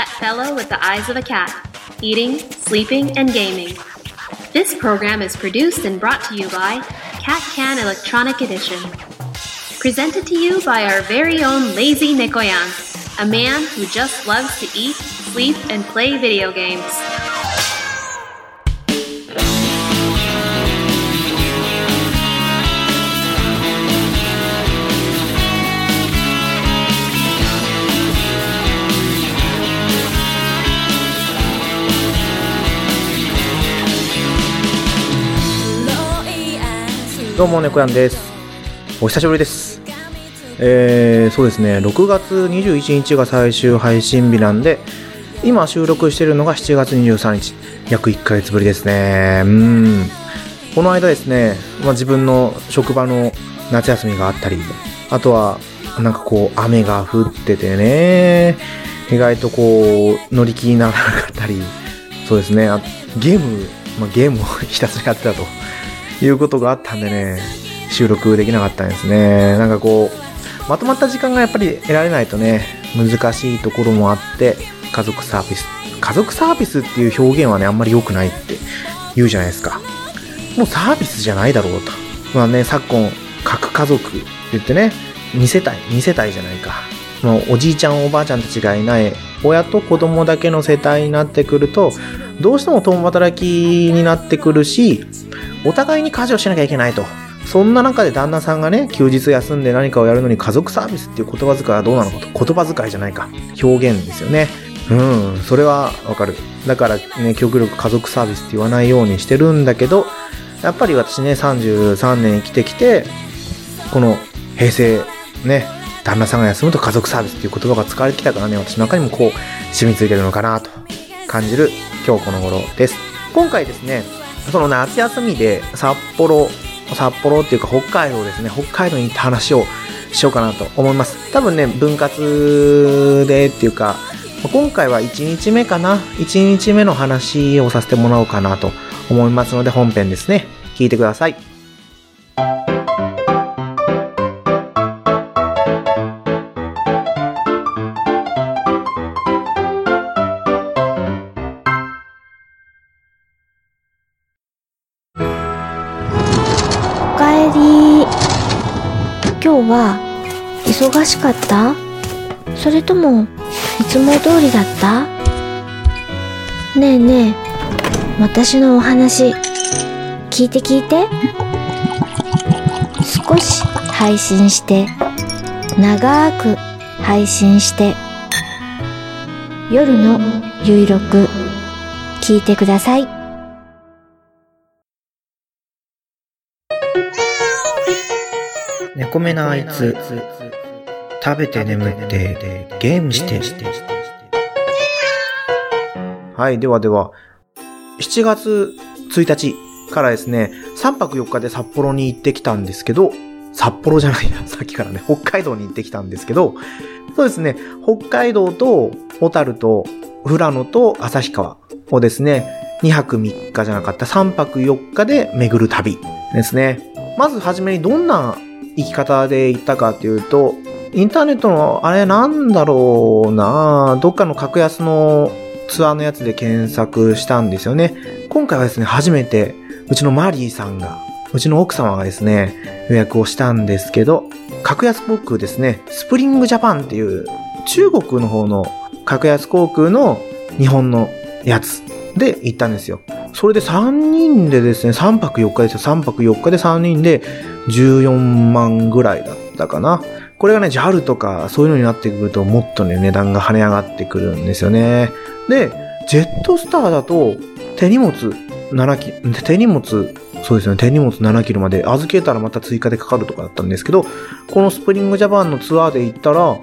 that fellow with the eyes of a cat, eating, sleeping, and gaming. This program is produced and brought to you by Cat Can Electronic Edition. Presented to you by our very own Lazy Nekoyan, a man who just loves to eat, sleep, and play video games. どうも、猫やんです。お久しぶりです。えー、そうですね、6月21日が最終配信日なんで、今収録してるのが7月23日。約1ヶ月ぶりですね。うん。この間ですね、まあ、自分の職場の夏休みがあったり、あとは、なんかこう、雨が降っててね、意外とこう、乗り気にならなかったり、そうですね、あゲーム、まあ、ゲームをひたすらやってたと。いうことがあったんでね、収録できなかったんですね。なんかこう、まとまった時間がやっぱり得られないとね、難しいところもあって、家族サービス。家族サービスっていう表現はね、あんまり良くないって言うじゃないですか。もうサービスじゃないだろうと。まあね、昨今、核家族って言ってね、2世帯、2世帯じゃないか。もうおじいちゃんおばあちゃんたちがいない親と子供だけの世帯になってくるとどうしても共働きになってくるしお互いに家事をしなきゃいけないと。そんな中で旦那さんがね休日休んで何かをやるのに家族サービスっていう言葉遣いはどうなのかと。言葉遣いじゃないか。表現ですよね。うんそれはわかる。だからね極力家族サービスって言わないようにしてるんだけどやっぱり私ね33年生きてきてこの平成ね旦那さんが休むと家族サービスっていう言葉が使われてきたからね、私の中にもこう、染みついてるのかなと感じる今日この頃です。今回ですね、その夏休みで札幌、札幌っていうか北海道ですね、北海道に行った話をしようかなと思います。多分ね、分割でっていうか、今回は1日目かな ?1 日目の話をさせてもらおうかなと思いますので本編ですね、聞いてください。しかった？それともいつも通りだった？ねえねえ私のお話聞いて聞いて。少し配信して長く配信して夜のゆいろく聞いてください。猫目なあいつ、食べて眠ってゲームして。して,してはい、ではでは、7月1日からですね、3泊4日で札幌に行ってきたんですけど、札幌じゃないな、さっきからね、北海道に行ってきたんですけど、そうですね、北海道と小樽と富良野と旭川をですね、2泊3日じゃなかった3泊4日で巡る旅ですね。まずはじめにどんな生き方で行ったかっていうと、インターネットの、あれなんだろうなどっかの格安のツアーのやつで検索したんですよね。今回はですね、初めて、うちのマリーさんが、うちの奥様がですね、予約をしたんですけど、格安航空ですね、スプリングジャパンっていう、中国の方の格安航空の日本のやつで行ったんですよ。それで3人でですね、3泊4日ですよ。3泊4日で3人で14万ぐらいだったかな。これがね、JAL とかそういうのになってくるともっとね、値段が跳ね上がってくるんですよね。で、ジェットスターだと手荷物7キロ、手荷物、そうですね、手荷物7キロまで預けたらまた追加でかかるとかだったんですけど、このスプリングジャパンのツアーで行ったら、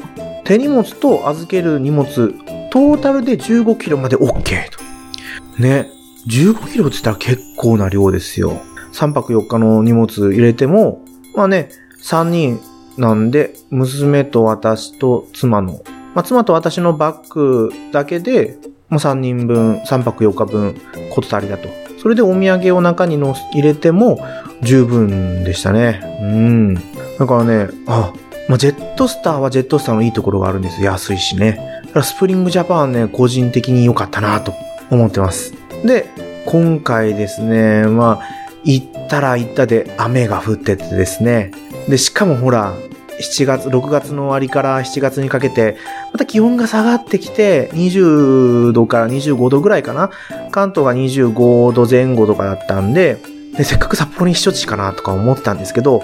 手荷物と預ける荷物、トータルで15キロまで OK と。ね。15キロって言ったら結構な量ですよ。3泊4日の荷物入れても、まあね、3人なんで、娘と私と妻の、まあ妻と私のバッグだけで、もう3人分、3泊4日分、こと足りだと。それでお土産を中にの入れても十分でしたね。うん。だからね、あ、まあ、ジェットスターはジェットスターのいいところがあるんです。安いしね。からスプリングジャパンね、個人的に良かったなと思ってます。で、今回ですね、まあ、行ったら行ったで雨が降っててですね。で、しかもほら、7月、6月の終わりから7月にかけて、また気温が下がってきて、20度から25度ぐらいかな。関東が25度前後とかだったんで、でせっかく札幌に避暑地かなとか思ったんですけど、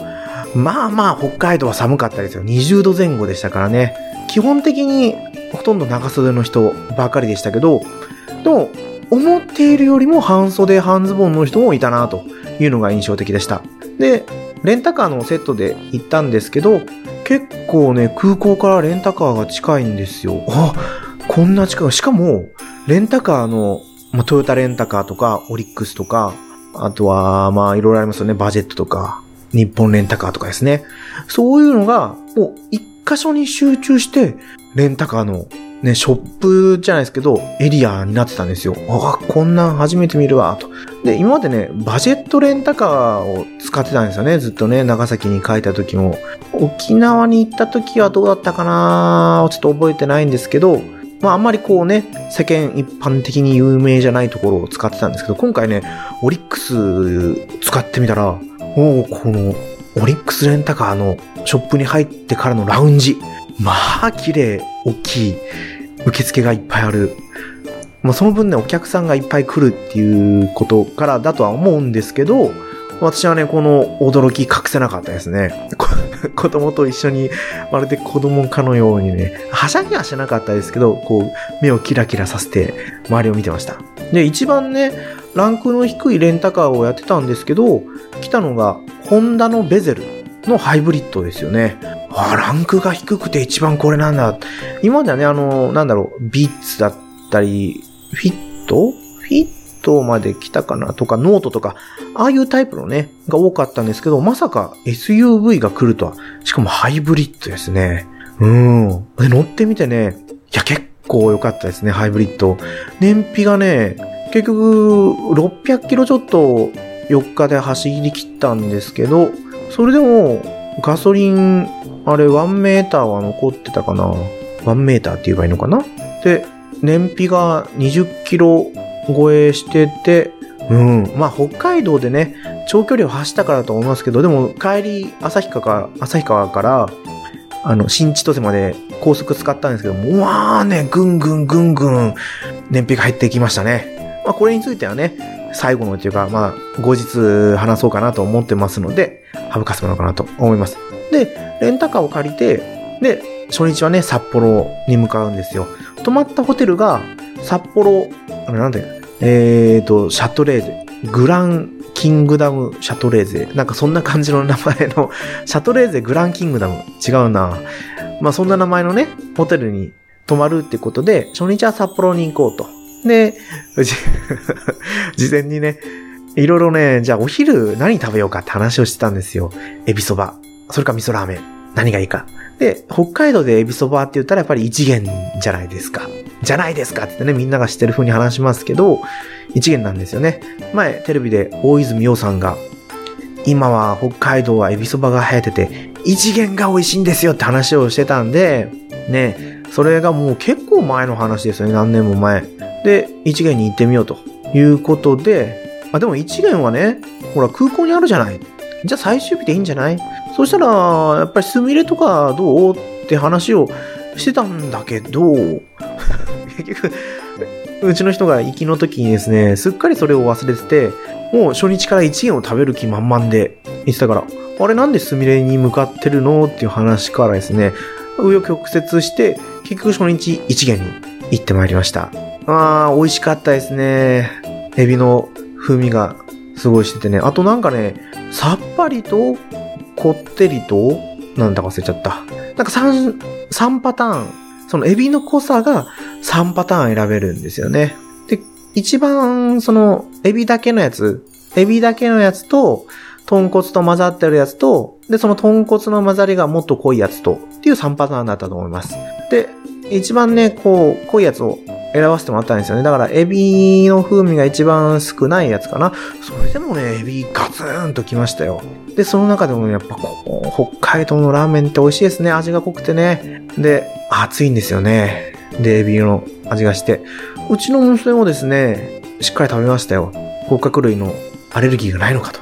まあまあ北海道は寒かったですよ。20度前後でしたからね。基本的にほとんど長袖の人ばかりでしたけど、でも、思っているよりも半袖半ズボンの人もいたなというのが印象的でした。で、レンタカーのセットで行ったんですけど、結構ね、空港からレンタカーが近いんですよ。あ、こんな近い。しかも、レンタカーの、ま、トヨタレンタカーとか、オリックスとか、あとは、まあ、いろいろありますよね。バジェットとか、日本レンタカーとかですね。そういうのが、もう一箇所に集中して、レンタカーのね、ショップじゃないですけど、エリアになってたんですよ。あ、こんなん初めて見るわ、と。で、今までね、バジェットレンタカーを使ってたんですよね。ずっとね、長崎に帰った時も。沖縄に行った時はどうだったかなちょっと覚えてないんですけど、まああんまりこうね、世間一般的に有名じゃないところを使ってたんですけど、今回ね、オリックス使ってみたら、おおこの、オリックスレンタカーのショップに入ってからのラウンジ。まあ、綺麗、大きい、受付がいっぱいある。まあ、その分ね、お客さんがいっぱい来るっていうことからだとは思うんですけど、私はね、この驚き隠せなかったですね。子供と一緒に、まるで子供かのようにね、はしゃぎはしなかったですけど、こう、目をキラキラさせて、周りを見てました。で、一番ね、ランクの低いレンタカーをやってたんですけど、来たのが、ホンダのベゼルのハイブリッドですよね。あ、ランクが低くて一番これなんだ。今まではね、あの、なんだろう、ビッツだったり、フィット？フィットまで来たかなとか、ノートとか、ああいうタイプのね、が多かったんですけど、まさか SUV が来るとは。しかもハイブリッドですね。うん。で、乗ってみてね、いや、結構良かったですね、ハイブリッド。燃費がね、結局、600キロちょっと4日で走り切ったんですけど、それでも、ガソリン、あれ、1メーターは残ってたかな ?1 メーターって言えばいいのかな？で、燃費が20キロ超えしてて、うん。まあ、北海道でね、長距離を走ったからだと思いますけど、でも、帰り、旭川から、旭川から、あの、新千歳まで高速使ったんですけども、うわーね、ぐんぐんぐんぐん、燃費が入ってきましたね。まあ、これについてはね、最後のっていうか、まあ、後日話そうかなと思ってますので、省かせてもらおうかなと思います。で、レンタカーを借りて、で、初日はね、札幌に向かうんですよ。泊まったホテルが、札幌、あれなんだよ、えーと、シャトレーゼ、グランキングダムシャトレーゼ。なんかそんな感じの名前の、シャトレーゼグランキングダム。違うな。まあそんな名前のね、ホテルに泊まるってことで、初日は札幌に行こうと。で、事前にね、いろいろね、じゃあお昼何食べようかって話をしてたんですよ。エビそば。それか味噌ラーメン。何がいいか。で、北海道でエビそばって言ったらやっぱり一元じゃないですか。じゃないですかってね、みんなが知ってる風に話しますけど、一元なんですよね。前、テレビで大泉洋さんが、今は北海道はエビそばが流行ってて、一元が美味しいんですよって話をしてたんで、ね、それがもう結構前の話ですよね、何年も前。で、一元に行ってみようということで、あ、でも一元はね、ほら空港にあるじゃない。じゃあ最終日でいいんじゃない？そしたら、やっぱりスミレとかどうって話をしてたんだけど、結局、うちの人が行きの時にですね、すっかりそれを忘れてて、もう初日から1円を食べる気満々で言ってたから、あれなんでスミレに向かってるの？っていう話からですね、紆余曲折して、結局初日1元に行ってまいりました。あー、美味しかったですね。エビの風味がすごいしててね。あとなんかね、さっぱりと、こってりと、なんだか忘れちゃった。なんか3、3パターン。そのエビの濃さが3パターン選べるんですよね。で、一番、その、エビだけのやつ、エビだけのやつと、豚骨と混ざってるやつと、で、その豚骨の混ざりがもっと濃いやつと、っていう3パターンだったと思います。で、一番ね、こう、濃いやつを選ばせてもらったんですよね。だから、エビの風味が一番少ないやつかな。それでもね、エビガツンときましたよ。で、その中でもやっぱこう、北海道のラーメンって美味しいですね。味が濃くてね。で、熱いんですよね。で、エビの味がして、うちの娘もですね、しっかり食べましたよ。甲殻類のアレルギーがないのかと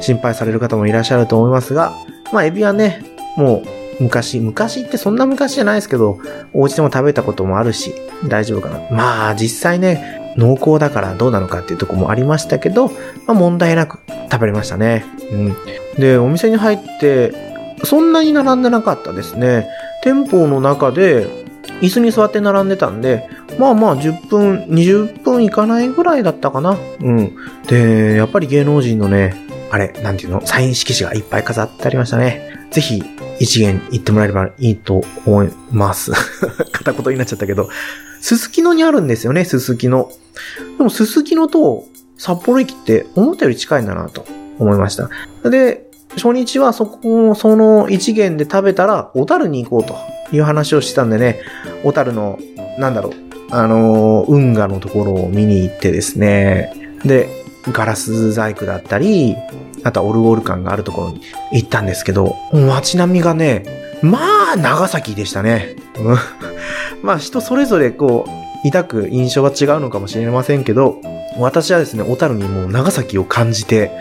心配される方もいらっしゃると思いますが、まあエビはね、もう昔、昔ってそんな昔じゃないですけど、お家でも食べたこともあるし、大丈夫かな。まあ実際ね、濃厚だからどうなのかっていうとこもありましたけど、まあ問題なく食べれましたね。うん。で、お店に入って、そんなに並んでなかったですね。店舗の中で、椅子に座って並んでたんで、まあまあ10分、20分いかないぐらいだったかな。うん。で、やっぱり芸能人のね、あれ、なんていうの、サイン色紙がいっぱい飾ってありましたね。ぜひ、一元行ってもらえればいいと思います。片言になっちゃったけど、すすきのにあるんですよね、すすきの。でも、すすきのと札幌駅って思ったより近いんだなと思いました。で、初日はそこ、その一元で食べたら、小樽に行こうという話をしてたんでね、小樽の、なんだろう、あのー運河のところを見に行ってですね、で、ガラス細工だったり、あとはオルゴール感があるところに行ったんですけど、街並みがね、まあ、長崎でしたね。まあ、人それぞれこう、抱く印象は違うのかもしれませんけど、私はですね、小樽にもう長崎を感じて、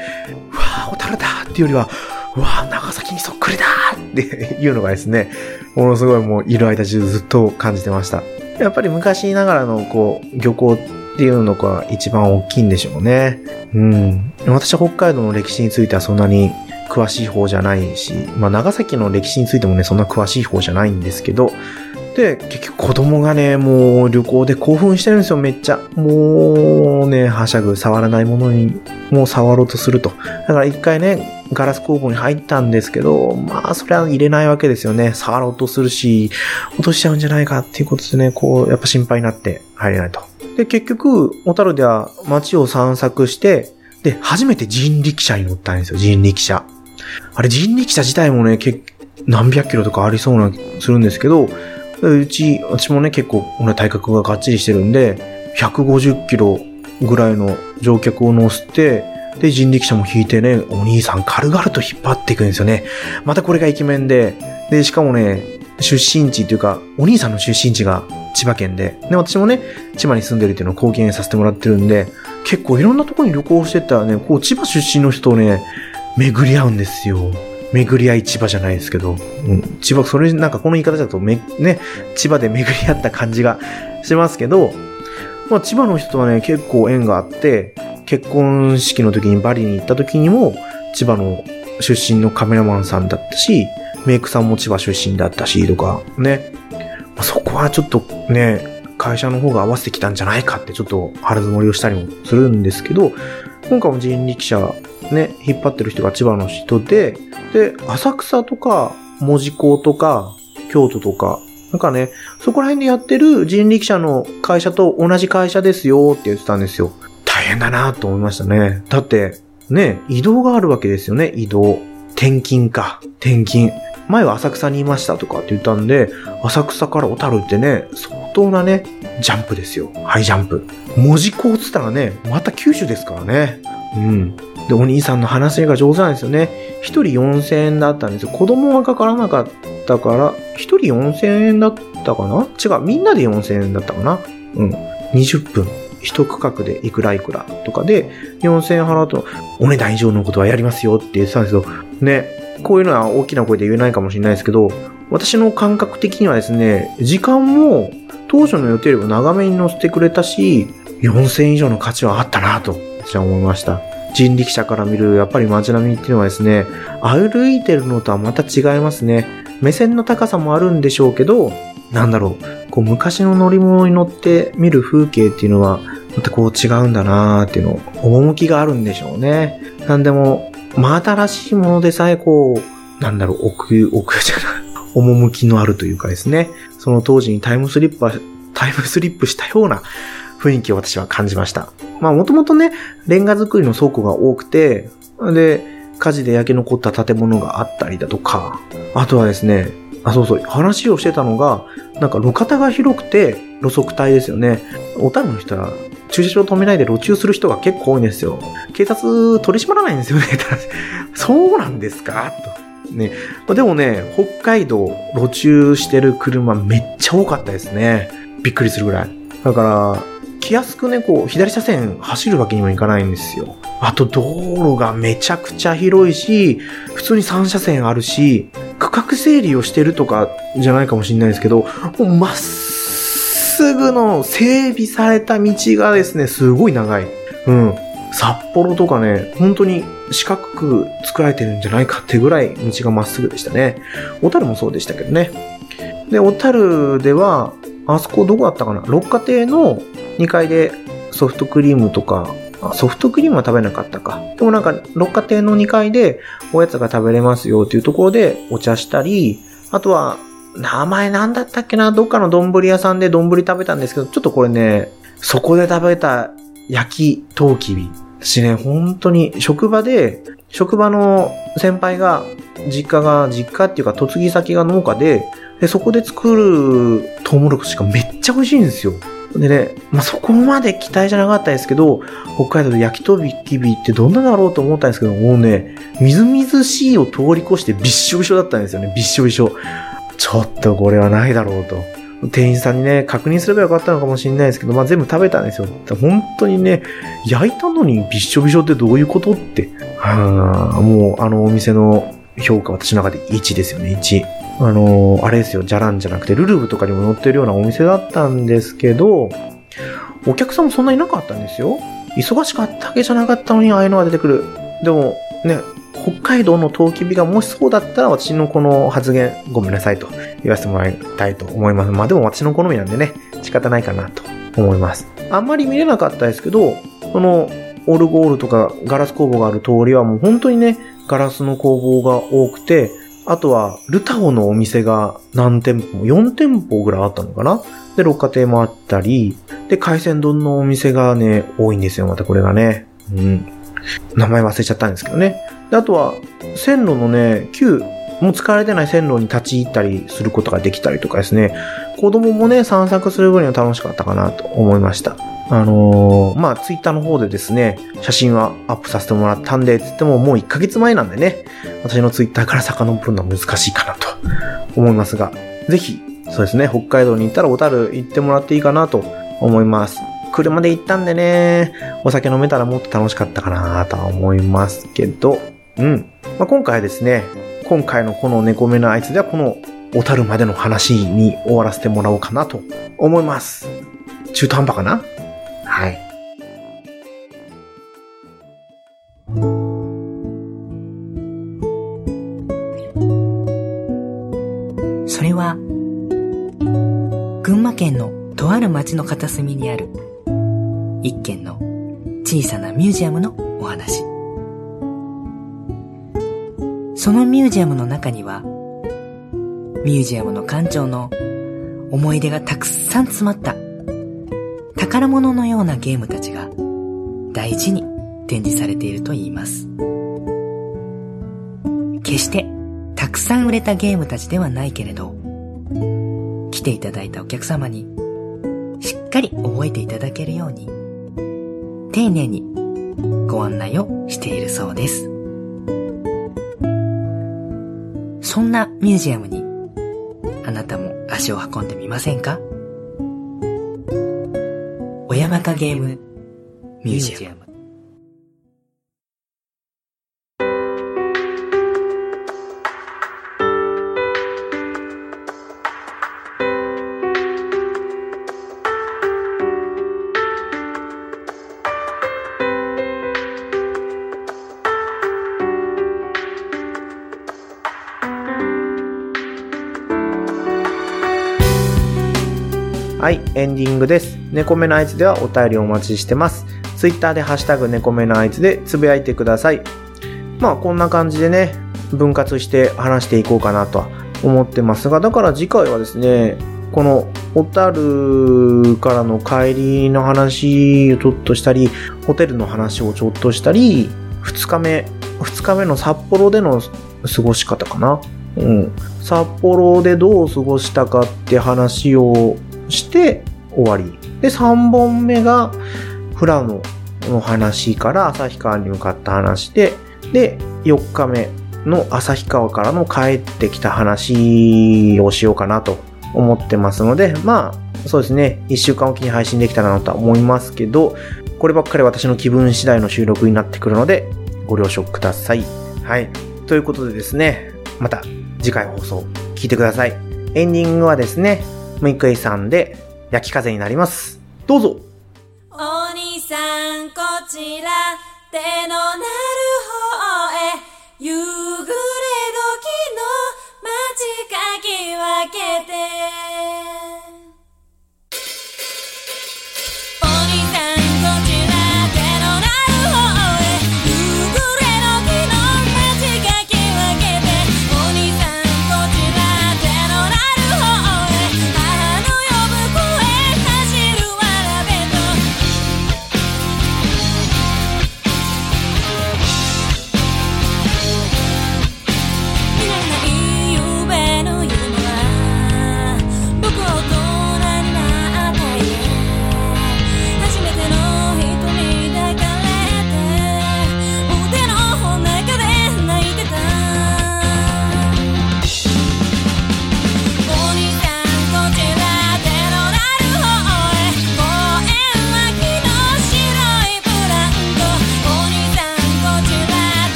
うわあ、小樽だっていうよりは、うわあ、長崎にそっくりだっていうのがですね、ものすごいもういる間中ずっと感じてました。やっぱり昔ながらのこう、漁港っていうのが一番大きいんでしょうね。うん。私は北海道の歴史についてはそんなに詳しい方じゃないし、まあ長崎の歴史についてもね、そんな詳しい方じゃないんですけど、で、結局子供がね、もう旅行で興奮してるんですよ、めっちゃ。もうね、はしゃぐ、触らないものに、もう触ろうとすると。だから一回ね、ガラス工房に入ったんですけど、まあ、それは入れないわけですよね。触ろうとするし、落としちゃうんじゃないかっていうことでね、こう、やっぱ心配になって入れないと。で、結局、小樽では街を散策して、で、初めて人力車に乗ったんですよ、人力車。あれ、人力車自体もね、何百キロとかありそうなするんですけど、うち、私もね、結構、俺体格ががっちりしてるんで、150キロぐらいの乗客を乗せて、で、人力車も引いてね、お兄さん軽々と引っ張っていくんですよね。またこれがイケメンで、で、しかもね、出身地っていうか、お兄さんの出身地が千葉県で、で、私もね、千葉に住んでるっていうのを貢献させてもらってるんで、結構いろんなところに旅行してたらね、こう、千葉出身の人とね、巡り合うんですよ。巡り合い千葉じゃないですけど、うん、千葉、それなんかこの言い方だとめ、ね、千葉で巡り合った感じがしますけど、まあ千葉の人はね、結構縁があって、結婚式の時にバリに行った時にも、千葉の出身のカメラマンさんだったし、メイクさんも千葉出身だったし、とか、ね。まあそこはちょっとね、会社の方が合わせてきたんじゃないかってちょっと腹積もりをしたりもするんですけど、今回も人力車ね、引っ張ってる人が千葉の人で、で、浅草とか、門司港とか、京都とか、なんかね、そこら辺でやってる人力車の会社と同じ会社ですよって言ってたんですよ。大変だなと思いましたね。だって、ね、移動があるわけですよね、移動。転勤か、転勤。前は浅草にいましたとかって言ったんで、浅草から小樽ってね、相当なね、ジャンプですよ。ハイジャンプ。門司港っつったらね、また九州ですからね。うん。で、お兄さんの話が上手なんですよね。一人4000円だったんですよ。子供がかからなかったから、一人4000円だったかな？違う、みんなで4000円だったかな？うん。20分。一区画でいくらいくらとかで、4000円払うと、お値段以上のことはやりますよって言ってたんですけど、ね、こういうのは大きな声で言えないかもしれないですけど、私の感覚的にはですね、時間も当初の予定よりも長めに乗せてくれたし、4000円以上の価値はあったなと、私は思いました。人力車から見るやっぱり街並みっていうのはですね、歩いてるのとはまた違いますね。目線の高さもあるんでしょうけど、なんだろう、こう昔の乗り物に乗って見る風景っていうのは、またこう違うんだなーっていうの、趣があるんでしょうね。なんでも、真新しいものでさえこう、なんだろう、奥、奥じゃない、趣のあるというかですね、その当時にタイムスリップは、タイムスリップしたような雰囲気を私は感じました。まあもともとね、レンガ作りの倉庫が多くて、で、火事で焼け残った建物があったりだとか、あとはですね、あ、そうそう、話をしてたのが、なんか路肩が広くて、路側帯ですよね。小樽の人は、駐車場止めないで路駐する人が結構多いんですよ。警察取り締まらないんですよね。そうなんですか？と。ね。でもね、北海道路駐してる車めっちゃ多かったですね。びっくりするぐらい。だから、気安くね、こう、左車線走るわけにもいかないんですよ。あと、道路がめちゃくちゃ広いし、普通に3車線あるし、区画整理をしてるとかじゃないかもしれないですけど、もうまっすぐの整備された道がですね、すごい長い。うん。札幌とかね、本当に四角く作られてるんじゃないかってぐらい道がまっすぐでしたね。小樽もそうでしたけどね。で、小樽では、あそこどこだったかな？六花亭の2階でソフトクリームとか、ソフトクリームは食べなかったか。でもなんか、六花亭の2階でおやつが食べれますよっていうところでお茶したり、あとは、名前なんだったっけな？どっかの丼屋さんで丼食べたんですけど、ちょっとこれね、そこで食べた焼きトウキビ。私ね、本当に職場で、職場の先輩が、実家が、実家っていうか嫁ぎ先が農家で、で、そこで作るトウモロコシがめっちゃ美味しいんですよ。でね、まあ、そこまで期待じゃなかったですけど、北海道で焼きとびきびってどんなだろうと思ったんですけど、もうね、みずみずしいを通り越してびっしょびしょだったんですよね。びっしょびしょ。ちょっとこれはないだろうと。店員さんにね、確認すればよかったのかもしれないですけど、まあ、全部食べたんですよ。本当にね、焼いたのにびっしょびしょってどういうことって。はあ、もうあのお店の評価私の中で1ですよね、1。あのーあれですよ、じゃらんじゃなくて、ルルブとかにも載ってるようなお店だったんですけど、お客さんもそんなにいなかったんですよ。忙しかったわけじゃなかったのに、ああいうのが出てくる。でも、ね、北海道のトウキビがもしそうだったら、私のこの発言、ごめんなさいと言わせてもらいたいと思います。まあでも私の好みなんでね、仕方ないかなと思います。あんまり見れなかったですけど、その、オルゴールとかガラス工房がある通りはもう本当にね、ガラスの工房が多くて、あとは、ルタオのお店が何店舗も、4店舗ぐらいあったのかな？で、六花亭もあったり、で、海鮮丼のお店がね、多いんですよ、またこれがね。うん。名前忘れちゃったんですけどね。で、あとは、線路のね、旧、もう使われてない線路に立ち入ったりすることができたりとかですね。子供もね、散策する分には楽しかったかなと思いました。あのーまあ、ツイッターの方でですね、写真はアップさせてもらったんで、つってももう1ヶ月前なんでね、私のツイッターから遡るのは難しいかなと思いますが、ぜひ、そうですね、北海道に行ったら小樽行ってもらっていいかなと思います。車で行ったんでね、お酒飲めたらもっと楽しかったかなとは思いますけど、うん。まあ、今回ですね、今回のこの猫目のあいつではこの小樽までの話に終わらせてもらおうかなと思います。中途半端かな？はい。それは、群馬県のとある町の片隅にある、一軒の小さなミュージアムのお話。そのミュージアムの中には、ミュージアムの館長の思い出がたくさん詰まった、宝物のようなゲームたちが大事に展示されていると言います。決してたくさん売れたゲームたちではないけれど、来ていただいたお客様にしっかり覚えていただけるように、丁寧にご案内をしているそうです。そんなミュージアムにあなたも足を運んでみませんか？親バカゲームミュージアム。はい、エンディングです。猫目のあいつではお便りお待ちしてます。ツイッターでハッシュタグ猫目のあいつでつぶやいてください。まあこんな感じでね、分割して話していこうかなとは思ってますが、だから次回はですね、この小樽からの帰りの話をちょっとしたり、ホテルの話をちょっとしたり、2日目、2日目の札幌での過ごし方かな。うん。札幌でどう過ごしたかって話をして終わり。で、3本目が、フラのの話から旭川に向かった話で、で、4日目の旭川からの帰ってきた話をしようかなと思ってますので、まあ、そうですね、1週間おきに配信できたらなとは思いますけど、こればっかり私の気分次第の収録になってくるので、ご了承ください。はい。ということでですね、また次回放送聞いてください。エンディングはですね、ムイクエイさんで焼き風になります。どうぞお兄さんこちら手のなる方へ夕ぐ